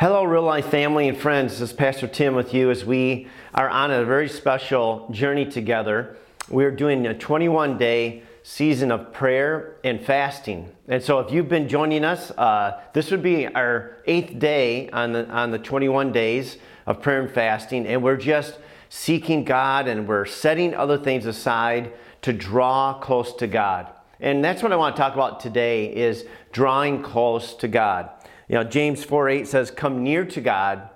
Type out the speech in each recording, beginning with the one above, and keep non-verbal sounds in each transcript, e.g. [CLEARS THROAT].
Hello, real life family and friends. This is Pastor Tim with you as we are on a very special journey together. We're doing a 21 day season of prayer and fasting. And so, if you've been joining us, uh, this would be our eighth day on the, on the 21 days of prayer and fasting. And we're just seeking God and we're setting other things aside to draw close to God. And that's what I want to talk about today is drawing close to God. You know, James 4 8 says, Come near to God,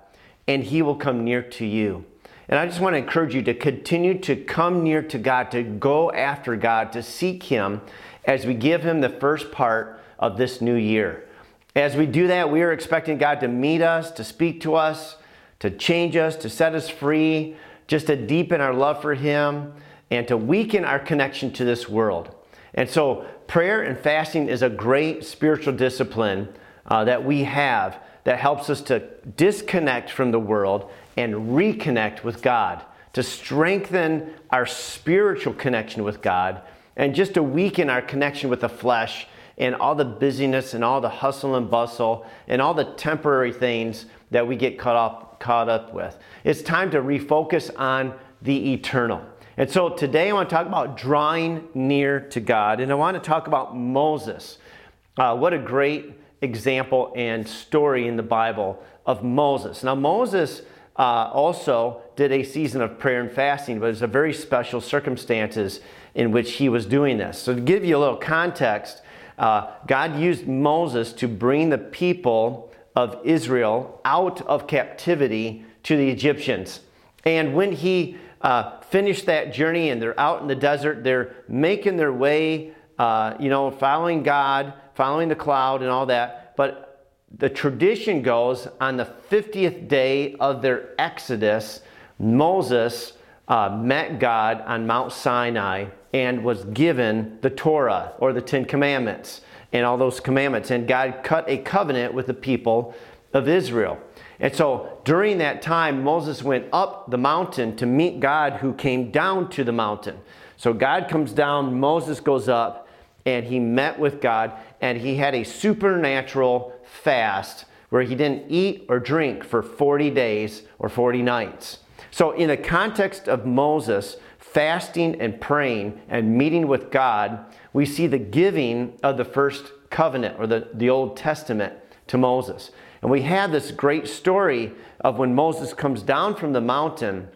and he will come near to you. And I just want to encourage you to continue to come near to God, to go after God, to seek Him as we give Him the first part of this new year. As we do that, we are expecting God to meet us, to speak to us, to change us, to set us free, just to deepen our love for Him, and to weaken our connection to this world. And so, prayer and fasting is a great spiritual discipline uh, that we have that helps us to disconnect from the world and reconnect with God, to strengthen our spiritual connection with God, and just to weaken our connection with the flesh and all the busyness and all the hustle and bustle and all the temporary things that we get caught up, caught up with. It's time to refocus on the eternal. And so today I want to talk about drawing near to God, and I want to talk about Moses. Uh, what a great example and story in the Bible of Moses. Now, Moses uh, also did a season of prayer and fasting, but it's a very special circumstances in which he was doing this. So, to give you a little context, uh, God used Moses to bring the people of Israel out of captivity to the Egyptians. And when he uh, finished that journey and they're out in the desert, they're making their way, uh, you know, following God following the cloud and all that. But the tradition goes on the 50th day of their exodus, Moses uh, met God on Mount Sinai and was given the Torah or the Ten Commandments and all those commandments. And God cut a covenant with the people of Israel. And so during that time, Moses went up the mountain to meet God who came down to the mountain. So God comes down, Moses goes up, and he met with God and he had a supernatural fast where he didn't eat or drink for 40 days or 40 nights. So, in the context of Moses fasting and praying and meeting with God, we see the giving of the first covenant or the, the Old Testament to Moses. And we have this great story of when Moses comes down from the mountain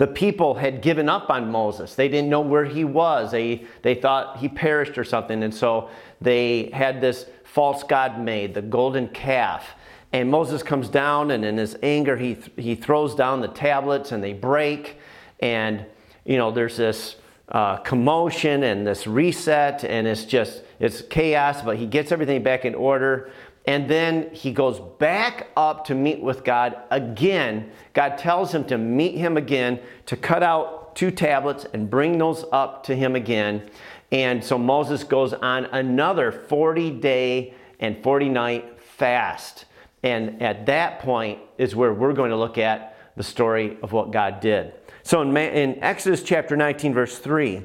the people had given up on Moses. They didn't know where he was. They, they thought he perished or something. And so they had this false god made, the golden calf. And Moses comes down, and in his anger, he, he throws down the tablets and they break. And, you know, there's this uh, commotion and this reset, and it's just, it's chaos, but he gets everything back in order. And then he goes back up to meet with God again. God tells him to meet him again, to cut out two tablets and bring those up to him again. And so Moses goes on another 40 day and 40 night fast. And at that point is where we're going to look at the story of what God did. So in, in Exodus chapter 19, verse 3,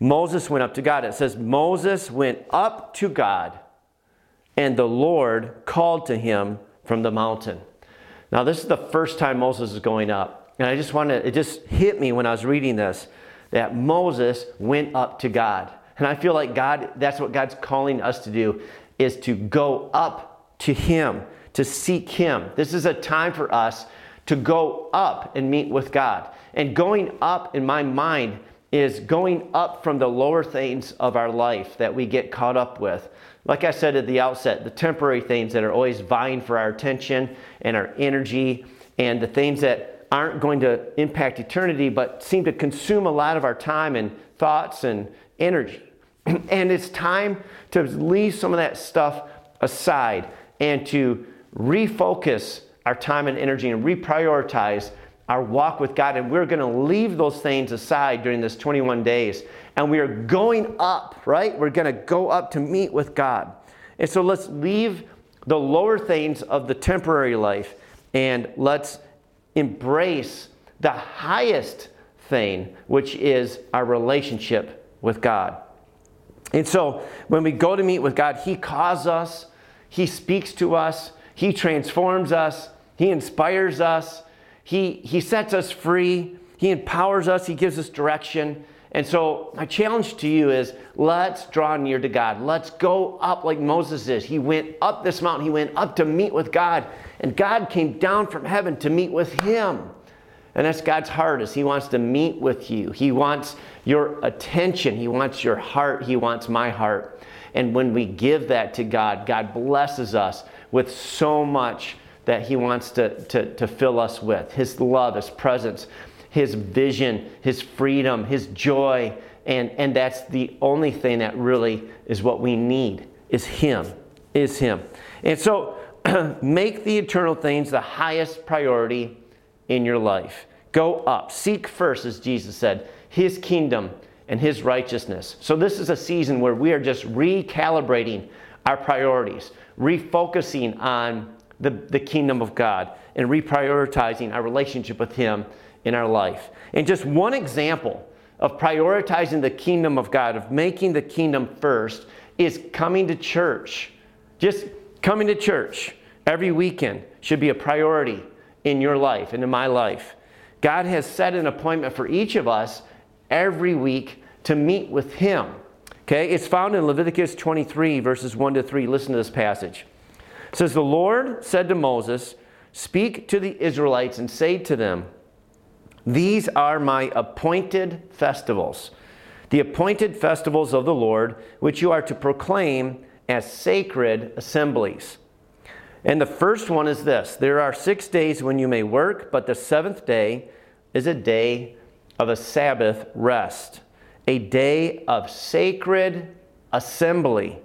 Moses went up to God. It says, Moses went up to God and the Lord called to him from the mountain. Now, this is the first time Moses is going up. And I just want to, it just hit me when I was reading this that Moses went up to God. And I feel like God, that's what God's calling us to do, is to go up to Him, to seek Him. This is a time for us to go up and meet with God. And going up in my mind is going up from the lower things of our life that we get caught up with. Like I said at the outset, the temporary things that are always vying for our attention and our energy, and the things that aren't going to impact eternity but seem to consume a lot of our time and thoughts and energy. [CLEARS THROAT] and it's time to leave some of that stuff aside and to refocus our time and energy and reprioritize our walk with God. And we're going to leave those things aside during this 21 days. And we are going up, right? We're going to go up to meet with God. And so let's leave the lower things of the temporary life and let's embrace the highest thing, which is our relationship with God. And so when we go to meet with God, He calls us, He speaks to us, He transforms us, He inspires us, He, he sets us free, He empowers us, He gives us direction. And so, my challenge to you is let's draw near to God. Let's go up like Moses is. He went up this mountain, he went up to meet with God, and God came down from heaven to meet with him. And that's God's heart is he wants to meet with you. He wants your attention, he wants your heart, he wants my heart. And when we give that to God, God blesses us with so much that he wants to, to, to fill us with. His love, his presence, his vision, his freedom, his joy. And, and that's the only thing that really is what we need is him, is him. And so [CLEARS THROAT] make the eternal things the highest priority in your life. Go up. Seek first, as Jesus said, his kingdom and his righteousness. So this is a season where we are just recalibrating our priorities, refocusing on the, the kingdom of God, and reprioritizing our relationship with him in our life. And just one example of prioritizing the kingdom of God, of making the kingdom first, is coming to church. Just coming to church every weekend should be a priority in your life and in my life. God has set an appointment for each of us every week to meet with Him. Okay, it's found in Leviticus 23, verses 1 to 3. Listen to this passage. It says, The Lord said to Moses, Speak to the Israelites and say to them, these are my appointed festivals, the appointed festivals of the Lord, which you are to proclaim as sacred assemblies. And the first one is this there are six days when you may work, but the seventh day is a day of a Sabbath rest, a day of sacred assembly.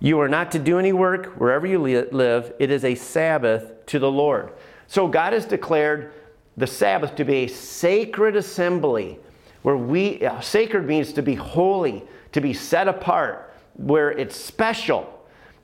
You are not to do any work wherever you live, it is a Sabbath to the Lord. So God has declared the Sabbath to be a sacred assembly where we, uh, sacred means to be holy, to be set apart, where it's special.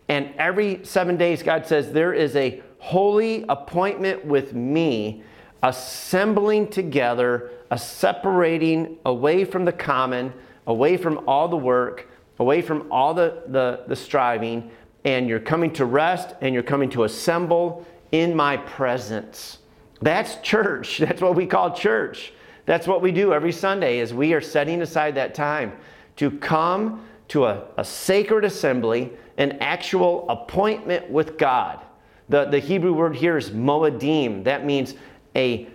And every seven days, God says, there is a holy appointment with me, assembling together, a separating away from the common, away from all the work, away from all the, the, the striving, and you're coming to rest and you're coming to assemble in my presence. That's church. [LAUGHS] That's what we call church. That's what we do every Sunday is we are setting aside that time to come to a, a sacred assembly, an actual appointment with God. The, the Hebrew word here is moedim. That means a,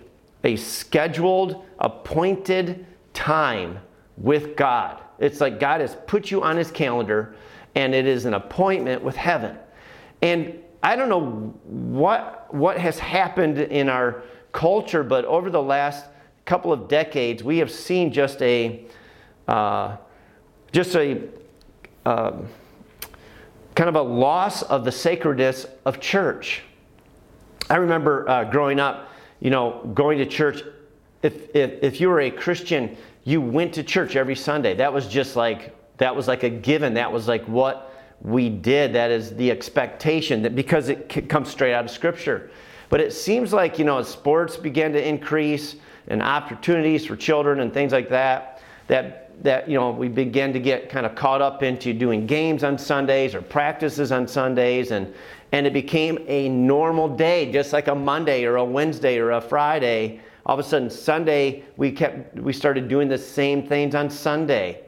a scheduled, appointed time with God. It's like God has put you on his calendar and it is an appointment with heaven. And I don't know what, what has happened in our culture, but over the last couple of decades, we have seen just a, uh, just a, um, kind of a loss of the sacredness of church. I remember uh, growing up, you know, going to church. If, if, if you were a Christian, you went to church every Sunday. That was just like, that was like a given. That was like what we did. That is the expectation that because it comes straight out of Scripture. But it seems like, you know, as sports began to increase and opportunities for children and things like that, that, that you know, we began to get kind of caught up into doing games on Sundays or practices on Sundays. And, and it became a normal day, just like a Monday or a Wednesday or a Friday. All of a sudden, Sunday, we, kept, we started doing the same things on Sunday.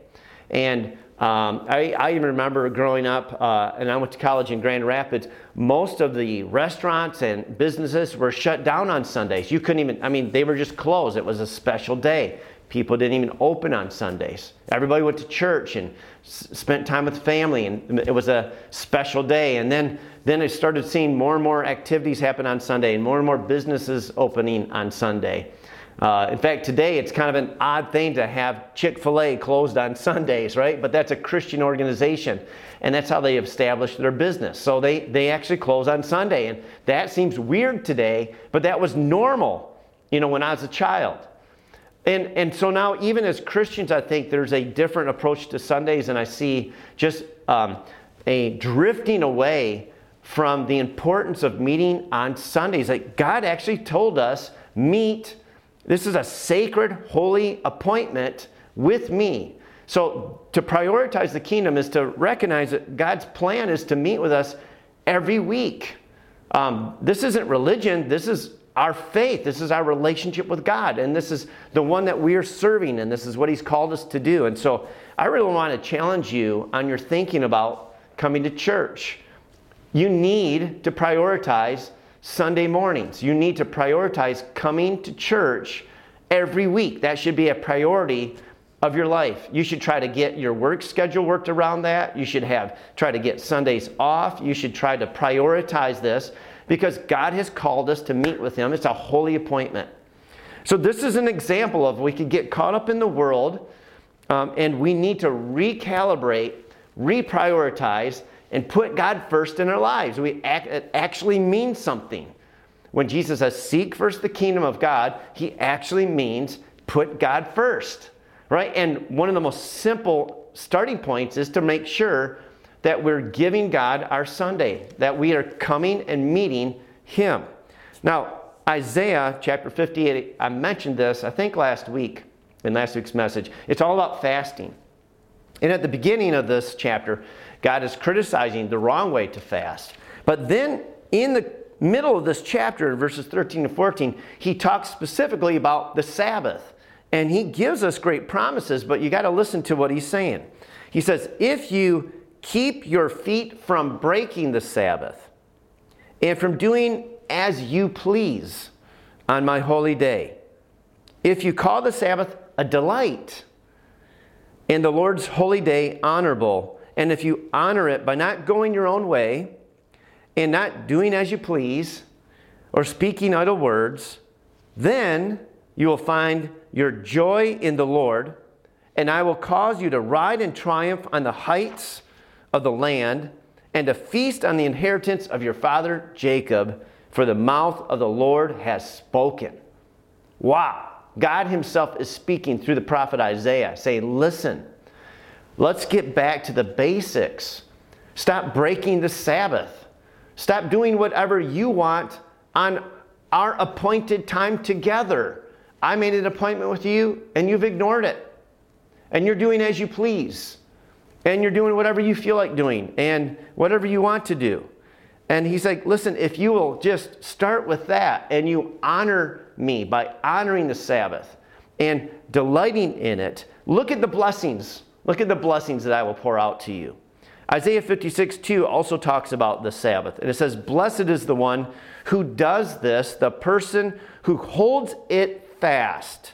And um, I, I, even remember growing up, uh, and I went to college in Grand Rapids. Most of the restaurants and businesses were shut down on Sundays. You couldn't even, I mean, they were just closed. It was a special day. People didn't even open on Sundays. Everybody went to church and s- spent time with family, and it was a special day. And then, then I started seeing more and more activities happen on Sunday, and more and more businesses opening on Sunday. Uh, in fact, today it's kind of an odd thing to have Chick fil A closed on Sundays, right? But that's a Christian organization, and that's how they established their business. So they, they actually close on Sunday, and that seems weird today, but that was normal, you know, when I was a child. And, and so now, even as Christians, I think there's a different approach to Sundays, and I see just um, a drifting away from the importance of meeting on Sundays. Like God actually told us, meet this is a sacred, holy appointment with me. So, to prioritize the kingdom is to recognize that God's plan is to meet with us every week. Um, this isn't religion, this is our faith. This is our relationship with God. And this is the one that we are serving, and this is what He's called us to do. And so I really want to challenge you on your thinking about coming to church. You need to prioritize Sunday mornings. You need to prioritize coming to church every week. That should be a priority of your life. You should try to get your work schedule worked around that. You should have try to get Sundays off. You should try to prioritize this because God has called us to meet with him. It's a holy appointment. So this is an example of we could get caught up in the world um, and we need to recalibrate, reprioritize, and put God first in our lives. We act, it actually means something. When Jesus says, seek first the kingdom of God, he actually means put God first, right? And one of the most simple starting points is to make sure that we're giving God our Sunday, that we are coming and meeting him. Now, Isaiah chapter 58, I mentioned this, I think last week in last week's message. It's all about fasting. And at the beginning of this chapter, God is criticizing the wrong way to fast. But then in the middle of this chapter, verses 13 to 14, he talks specifically about the Sabbath. And he gives us great promises, but you got to listen to what he's saying. He says, If you keep your feet from breaking the Sabbath and from doing as you please on my holy day, if you call the Sabbath a delight and the Lord's holy day honorable, and if you honor it by not going your own way, and not doing as you please or speaking idle words, then you will find your joy in the Lord, and I will cause you to ride in triumph on the heights of the land and to feast on the inheritance of your father Jacob, for the mouth of the Lord has spoken. Wow. God Himself is speaking through the prophet Isaiah, saying, Listen, let's get back to the basics. Stop breaking the Sabbath. Stop doing whatever you want on our appointed time together. I made an appointment with you and you've ignored it. And you're doing as you please. And you're doing whatever you feel like doing and whatever you want to do. And he's like, listen, if you will just start with that and you honor me by honoring the Sabbath and delighting in it, look at the blessings. Look at the blessings that I will pour out to you. Isaiah 56 2 also talks about the Sabbath. And it says, Blessed is the one who does this, the person who holds it fast,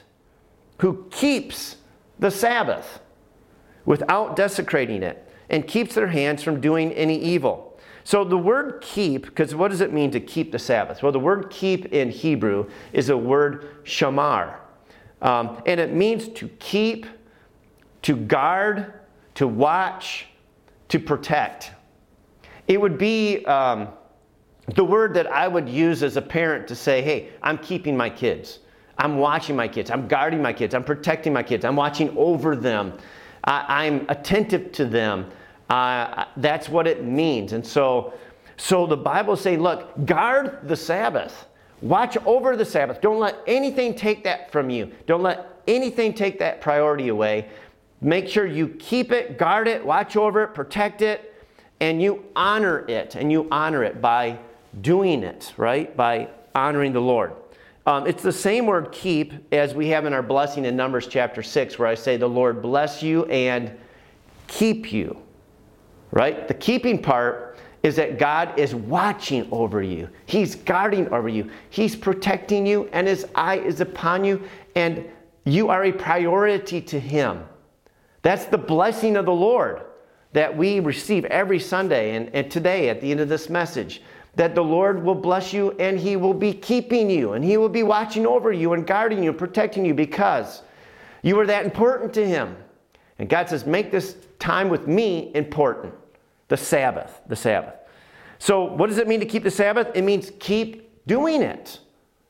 who keeps the Sabbath without desecrating it, and keeps their hands from doing any evil. So the word keep, because what does it mean to keep the Sabbath? Well, the word keep in Hebrew is a word shamar. Um, and it means to keep, to guard, to watch, to protect. It would be um, the word that I would use as a parent to say, hey, I'm keeping my kids. I'm watching my kids. I'm guarding my kids. I'm protecting my kids. I'm watching over them. I, am attentive to them. Uh, that's what it means. And so, so the Bible is saying, look, guard the Sabbath. Watch over the Sabbath. Don't let anything take that from you. Don't let anything take that priority away. Make sure you keep it, guard it, watch over it, protect it, and you honor it. And you honor it by doing it, right? By honoring the Lord. Um, it's the same word keep as we have in our blessing in Numbers chapter 6, where I say, The Lord bless you and keep you, right? The keeping part is that God is watching over you, He's guarding over you, He's protecting you, and His eye is upon you, and you are a priority to Him. That's the blessing of the Lord that we receive every Sunday and, and today at the end of this message. That the Lord will bless you and He will be keeping you and He will be watching over you and guarding you and protecting you because you are that important to Him. And God says, make this time with me important. The Sabbath, the Sabbath. So, what does it mean to keep the Sabbath? It means keep doing it.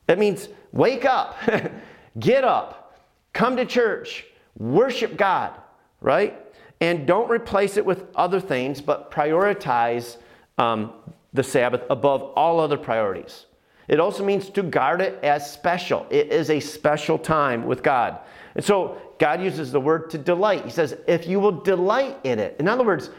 That means wake up, [LAUGHS] get up, come to church, worship God, right? And don't replace it with other things, but prioritize um, the Sabbath above all other priorities. It also means to guard it as special. It is a special time with God. And so God uses the word to delight. He says, if you will delight in it. In other words,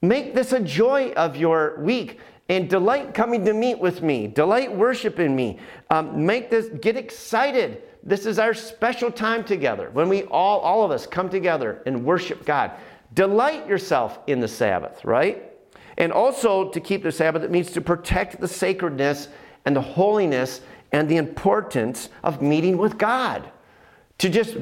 make this a joy of your week and delight coming to meet with me. Delight worshiping me. Um, make this, get excited. This is our special time together when we all, all of us come together and worship God. Delight yourself in the Sabbath, right? And also to keep the Sabbath, it means to protect the sacredness and the holiness and the importance of meeting with God. To just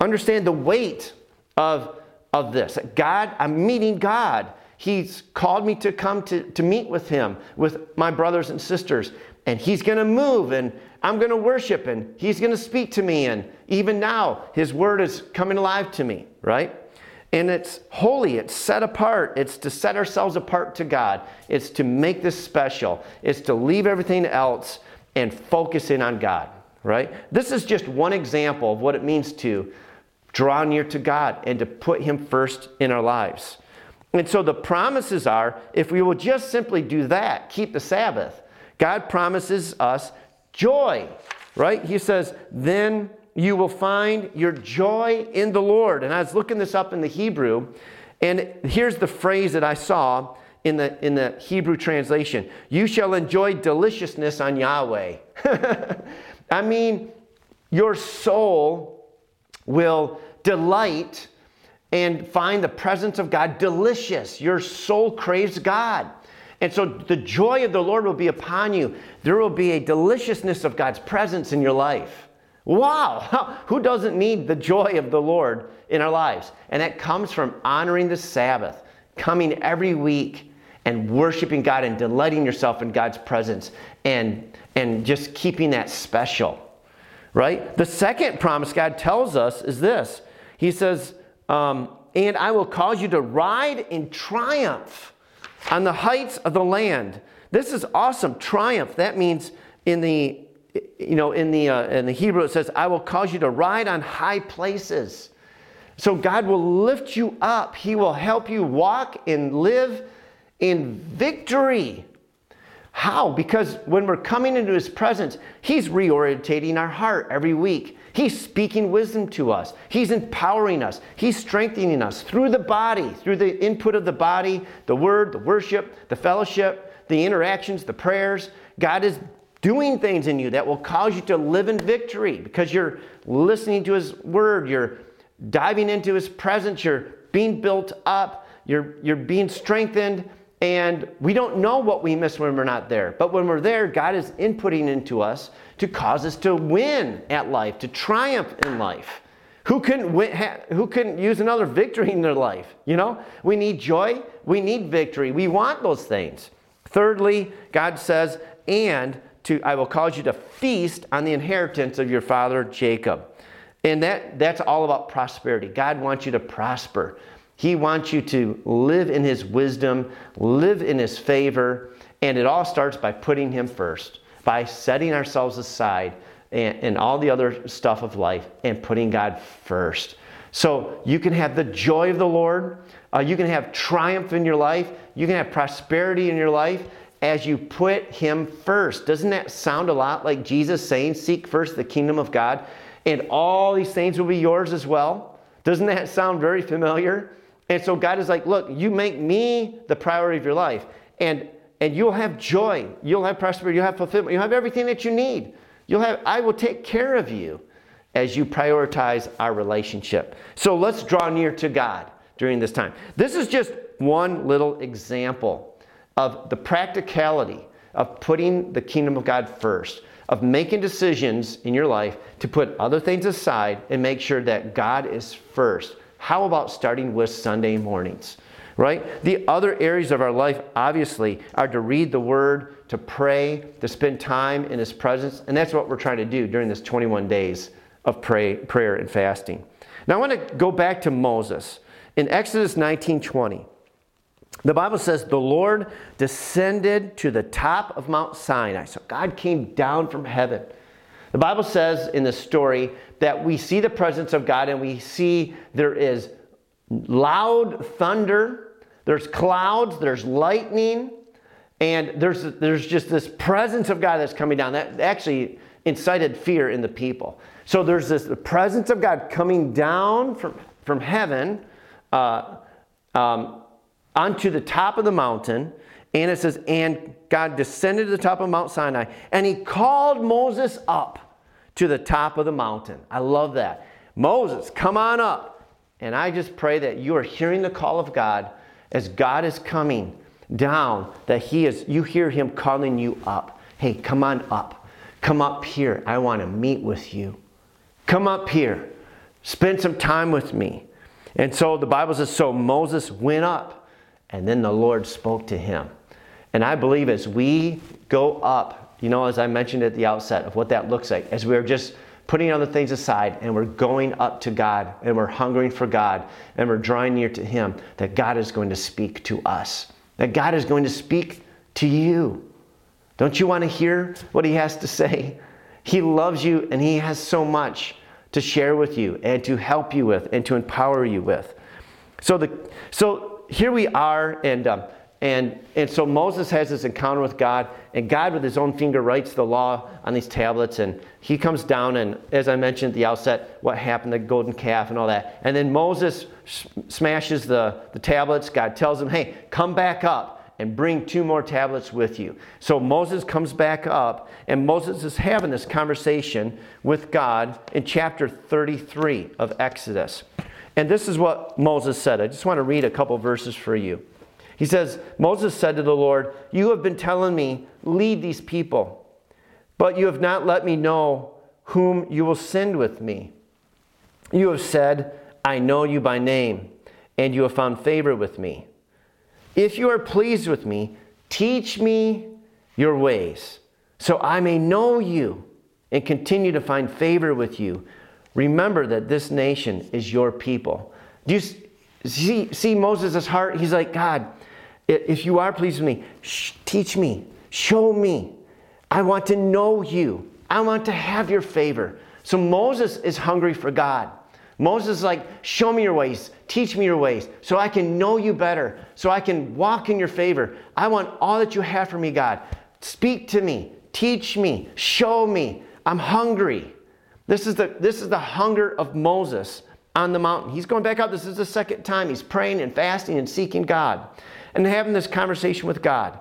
understand the weight of, of this. God, I'm meeting God. He's called me to come to, to meet with Him, with my brothers and sisters. And He's going to move, and I'm going to worship, and He's going to speak to me. And even now, His word is coming alive to me, right? And it's holy, it's set apart. It's to set ourselves apart to God. It's to make this special. It's to leave everything else and focus in on God, right? This is just one example of what it means to draw near to God and to put Him first in our lives. And so the promises are if we will just simply do that, keep the Sabbath, God promises us joy, right? He says, then you will find your joy in the Lord. And I was looking this up in the Hebrew, and here's the phrase that I saw in the, in the Hebrew translation You shall enjoy deliciousness on Yahweh. [LAUGHS] I mean, your soul will delight and find the presence of God delicious. Your soul craves God. And so the joy of the Lord will be upon you. There will be a deliciousness of God's presence in your life. Wow, [LAUGHS] who doesn't need the joy of the Lord in our lives? And that comes from honoring the Sabbath, coming every week and worshiping God and delighting yourself in God's presence and, and just keeping that special, right? The second promise God tells us is this He says, um, And I will cause you to ride in triumph on the heights of the land. This is awesome. Triumph, that means in the you know, in the, uh, in the Hebrew it says, I will cause you to ride on high places. So God will lift you up. He will help you walk and live in victory. How? Because when we're coming into His presence, He's reorientating our heart every week. He's speaking wisdom to us. He's empowering us. He's strengthening us through the body, through the input of the body, the word, the worship, the fellowship, the interactions, the prayers. God is doing things in you that will cause you to live in victory because you're listening to His Word, you're diving into His presence, you're being built up, you're, you're being strengthened, and we don't know what we miss when we're not there. But when we're there, God is inputting into us to cause us to win at life, to triumph in life. Who couldn't, win, who couldn't use another victory in their life? You know, we need joy, we need victory, we want those things. Thirdly, God says, and to I will cause you to feast on the inheritance of your father Jacob. And that, that's all about prosperity. God wants you to prosper. He wants you to live in His wisdom, live in His favor, and it all starts by putting Him first, by setting ourselves aside and, and all the other stuff of life and putting God first. So you can have the joy of the Lord, uh, you can have triumph in your life, you can have prosperity in your life, as you put Him first. Doesn't that sound a lot like Jesus saying, Seek first the kingdom of God, and all these things will be yours as well? Doesn't that sound very familiar? And so God is like, Look, you make me the priority of your life, and, and you'll have joy, you'll have prosperity, you'll have fulfillment, you'll have everything that you need. You'll have, I will take care of you as you prioritize our relationship. So let's draw near to God during this time. This is just one little example of the practicality of putting the kingdom of God first, of making decisions in your life to put other things aside and make sure that God is first. How about starting with Sunday mornings? Right? The other areas of our life, obviously, are to read the Word, to pray, to spend time in His presence, and that's what we're trying to do during this 21 days of pray, prayer and fasting. Now, I want to go back to Moses. In Exodus 19 20, the Bible says the Lord descended to the top of Mount Sinai. So God came down from heaven. The Bible says in the story that we see the presence of God and we see there is loud thunder, there's clouds, there's lightning, and there's, there's just this presence of God that's coming down. That actually incited fear in the people. So there's this the presence of God coming down from, from heaven. Uh, um, onto the top of the mountain, And it says, And God descended to the top of Mount Sinai, and he called Moses up to the top of the mountain. I love that. Moses, come on up. And I just pray that you are hearing the call of God as God is coming down, that He is, you hear Him calling you up. Hey, come on up. Come up here. I want to meet with you. Come up here. Spend some time with me. And so the Bible says, so Moses went up, and then the Lord spoke to him. And I believe as we go up, you know, as I mentioned at the outset of what that looks like, as we're just putting other things aside and we're going up to God and we're hungering for God and we're drawing near to Him, that God is going to speak to us, that God is going to speak to you. Don't you want to hear what He has to say? He loves you and He has so much to share with you and to help you with and to empower you with. So, the, so here we are, and um, and, and so Moses has this encounter with God, and God, with his own finger, writes the law on these tablets. And he comes down, and as I mentioned at the outset, what happened, the golden calf and all that. And then Moses smashes the, the tablets. God tells him, hey, come back up and bring two more tablets with you. So Moses comes back up, and Moses is having this conversation with God in chapter 33 of Exodus. And this is what Moses said. I just want to read a couple verses for you. He says, Moses said to the Lord, You have been telling me, lead these people, but you have not let me know whom you will send with me. You have said, I know you by name, and you have found favor with me. If you are pleased with me, teach me your ways, so I may know you and continue to find favor with you. Remember that this nation is your people. Do you see, see Moses' heart? He's like, God, if you are pleased with me, teach me, show me. I want to know you. I want to have your favor. So Moses is hungry for God. Moses is like, show me your ways, teach me your ways, so I can know you better, so I can walk in your favor. I want all that you have for me, God. Speak to me, teach me, show me. I'm hungry. This is the, this is the hunger of Moses on the mountain. He's going back up. This is the second time he's praying and fasting and seeking God and having this conversation with God.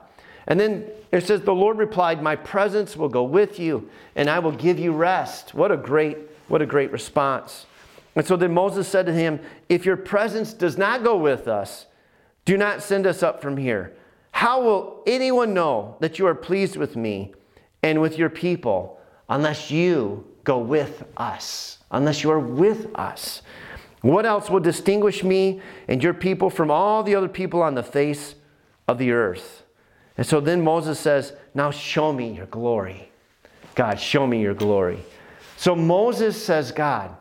And then it says, The Lord replied, My presence will go with you, and I will give you rest. What a great, what a great response. And so then Moses said to him, If your presence does not go with us, do not send us up from here. How will anyone know that you are pleased with me and with your people unless you go with us? Unless you are with us. What else will distinguish me and your people from all the other people on the face of the earth? And so then Moses says, Now show me your glory. God, show me your glory. So Moses says, God,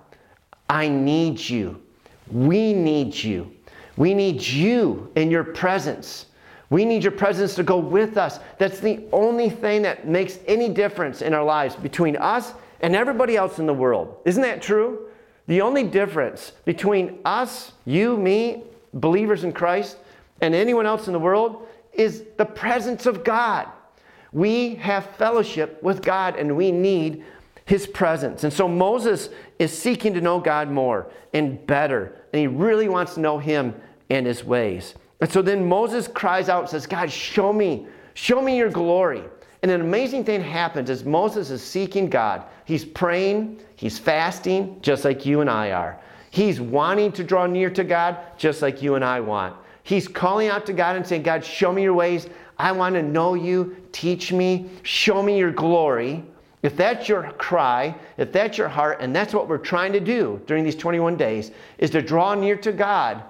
I need you. We need you. We need you in your presence. We need your presence to go with us. That's the only thing that makes any difference in our lives between us and everybody else in the world. Isn't that true? The only difference between us, you, me, believers in Christ, and anyone else in the world is the presence of God. We have fellowship with God and we need his presence. And so Moses is seeking to know God more and better, and he really wants to know him and his ways. And so then Moses cries out and says, God, show me, show me your glory. And an amazing thing happens as Moses is seeking God. He's praying, he's fasting, just like you and I are. He's wanting to draw near to God, just like you and I want. He's calling out to God and saying, God, show me your ways. I want to know you. Teach me. Show me your glory. If that's your cry, if that's your heart, and that's what we're trying to do during these 21 days, is to draw near to God,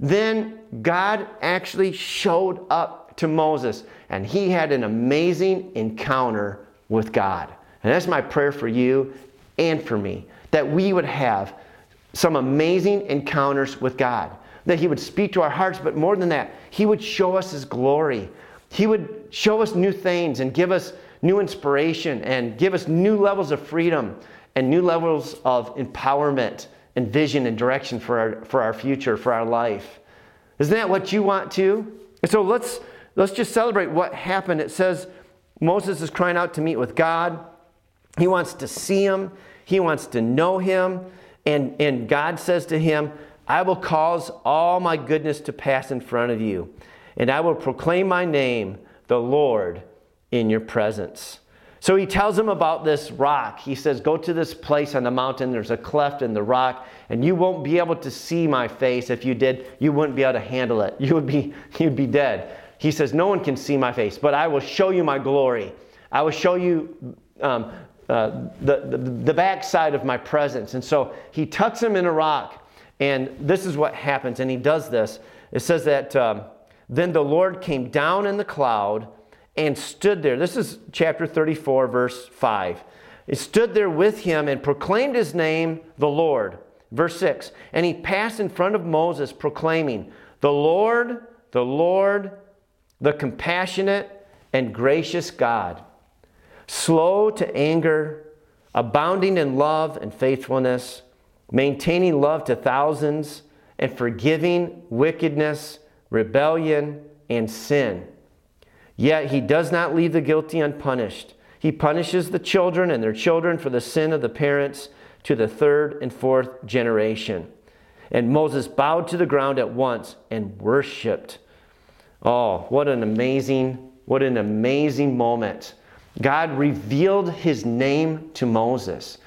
then God actually showed up to Moses and he had an amazing encounter with God. And that's my prayer for you and for me that we would have some amazing encounters with God. That He would speak to our hearts, but more than that, He would show us His glory. He would show us new things and give us new inspiration and give us new levels of freedom and new levels of empowerment and vision and direction for our, for our future, for our life. Isn't that what you want too? And so let's let's just celebrate what happened. It says Moses is crying out to meet with God. He wants to see him, he wants to know him. And, and God says to him, I will cause all my goodness to pass in front of you. and I will proclaim my name, the Lord, in your presence. So he tells him about this rock. He says, Go to this place on the mountain. There's a cleft in the rock, and you won't be able to see my face. If you did, you wouldn't be able to handle it. You would be, [LAUGHS] you'd be dead. He says, No one can see my face, but I will show you my glory. I will show you um, uh, the, the, the backside of my presence. And so he tucks him in a rock, and this is what happens. And he does this. It says that um, then the Lord came down in the cloud and stood there. This is chapter 34, verse 5. It stood there with him and proclaimed his name, the Lord. Verse 6. And he passed in front of Moses, proclaiming, The Lord, the Lord, the compassionate and gracious God, slow to anger, abounding in love and faithfulness, maintaining love to thousands, and forgiving wickedness, rebellion, and sin Yet he does not leave the guilty unpunished. He punishes the children and their children for the sin of the parents to the third and fourth generation. And Moses bowed to the ground at once and worshiped. Oh, what an amazing, what an amazing moment. God revealed his name to Moses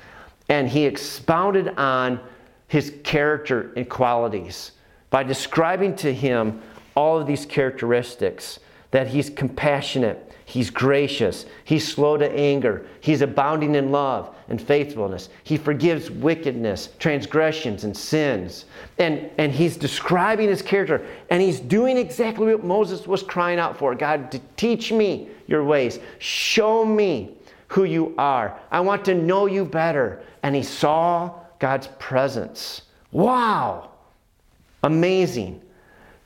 and he expounded on his character and qualities by describing to him all of these characteristics that he's compassionate, he's gracious, he's slow to anger, he's abounding in love and faithfulness. He forgives wickedness, transgressions, and sins. And, and he's describing his character, and he's doing exactly what Moses was crying out for God, to teach me your ways, show me who you are. I want to know you better. And he saw God's presence. Wow! Amazing.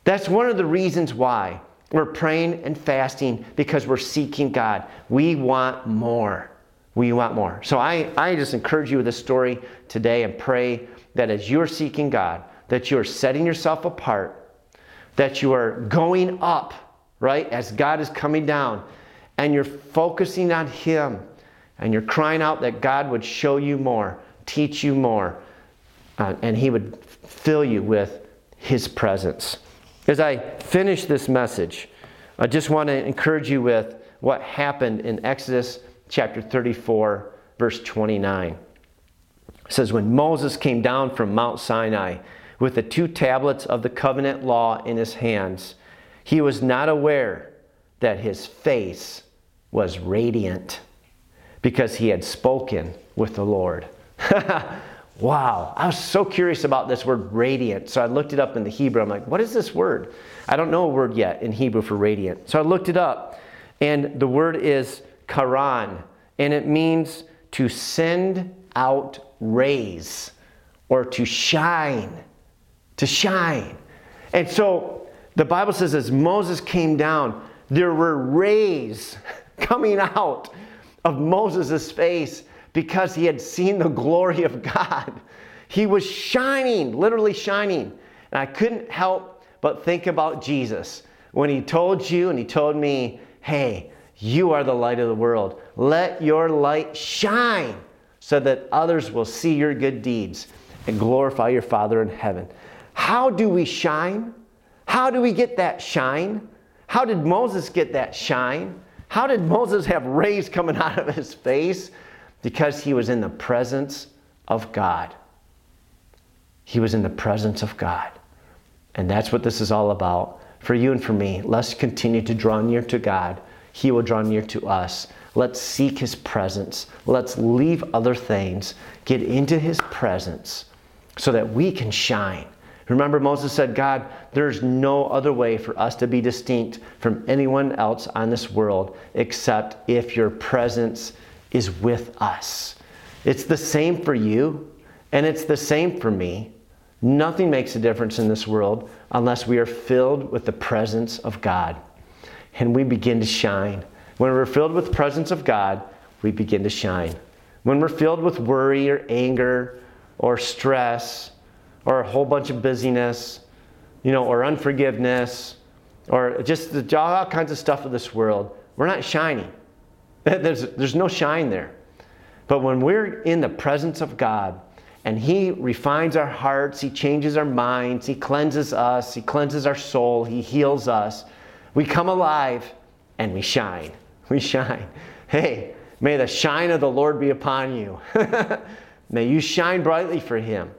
That's one of the reasons why we're praying and fasting because we're seeking God. We want more. We want more. So I, I just encourage you with this story today and pray that as you're seeking God, that you're setting yourself apart, that you are going up, right, as God is coming down, and you're focusing on Him, and you're crying out that God would show you more, teach you more, uh, and He would fill you with His presence. As I finish this message, I just want to encourage you with what happened in Exodus chapter 34, verse 29. It says, When Moses came down from Mount Sinai with the two tablets of the covenant law in his hands, he was not aware that his face was radiant because he had spoken with the Lord. [LAUGHS] Wow, I was so curious about this word radiant. So I looked it up in the Hebrew. I'm like, what is this word? I don't know a word yet in Hebrew for radiant. So I looked it up, and the word is karan, and it means to send out rays or to shine. To shine. And so the Bible says as Moses came down, there were rays [LAUGHS] coming out of Moses' face because he had seen the glory of God. He was shining, literally shining. And I couldn't help but think about Jesus when he told you and he told me, hey, you are the light of the world. Let your light shine so that others will see your good deeds and glorify your Father in heaven. How do we shine? How do we get that shine? How did Moses get that shine? How did Moses have rays coming out of his face? Because he was in the presence of God. He was in the presence of God. And that's what this is all about. For you and for me, let's continue to draw near to God. He will draw near to us. Let's seek His presence. Let's leave other things, get into His presence so that we can shine. Remember, Moses said, God, there's no other way for us to be distinct from anyone else on this world except if your presence is with us. It's the same for you, and it's the same for me. Nothing makes a difference in this world unless we are filled with the presence of God. And we begin to shine. When we're filled with the presence of God, we begin to shine. When we're filled with worry or anger or stress or a whole bunch of busyness, you know, or unforgiveness or just the, all kinds of stuff of this world, we're not shining. There's, there's no shine there. But when we're in the presence of God and He refines our hearts, He changes our minds, He cleanses us, He cleanses our soul, He heals us, We come alive and we shine. [LAUGHS] We shine. Hey, may the shine of the Lord be upon you. [LAUGHS] may you shine brightly for Him.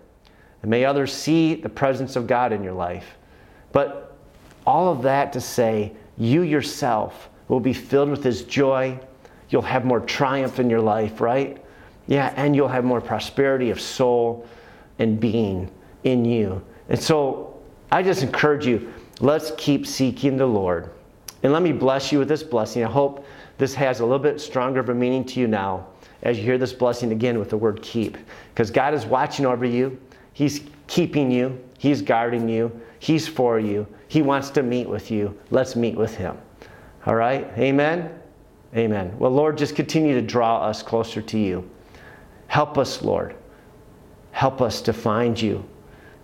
And may others see the presence of God in your life. But all of that to say, you yourself will be filled with His joy. You'll have more triumph in your life, right? Yeah, and you'll have more prosperity of soul and being in you. And so I just encourage you, let's keep seeking the Lord. And let me bless you with this blessing. I hope this has a little bit stronger of a meaning to you now as you hear this blessing again with the word keep. Because God is watching over you, He's keeping you, He's guarding you, He's for you. He wants to meet with you. Let's meet with Him. All right? Amen? Amen. Well, Lord, just continue to draw us closer to you. Help us, Lord. Help us to find you.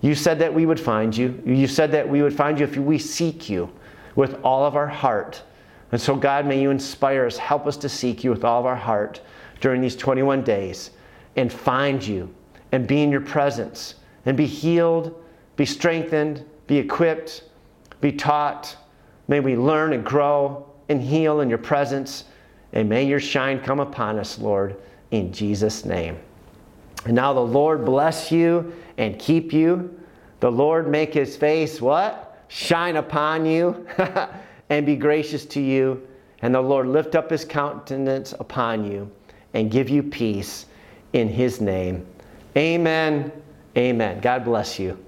You said that we would find you. You said that we would find you if we seek you with all of our heart. And so, God, may you inspire us, help us to seek you with all of our heart during these 21 days and find you and be in your presence and be healed, be strengthened, be equipped, be taught. May we learn and grow and heal in your presence. And may your shine come upon us, Lord, in Jesus' name. And now the Lord bless you and keep you. The Lord make his face what? Shine upon you [LAUGHS] and be gracious to you. And the Lord lift up his countenance upon you and give you peace in his name. Amen. Amen. God bless you.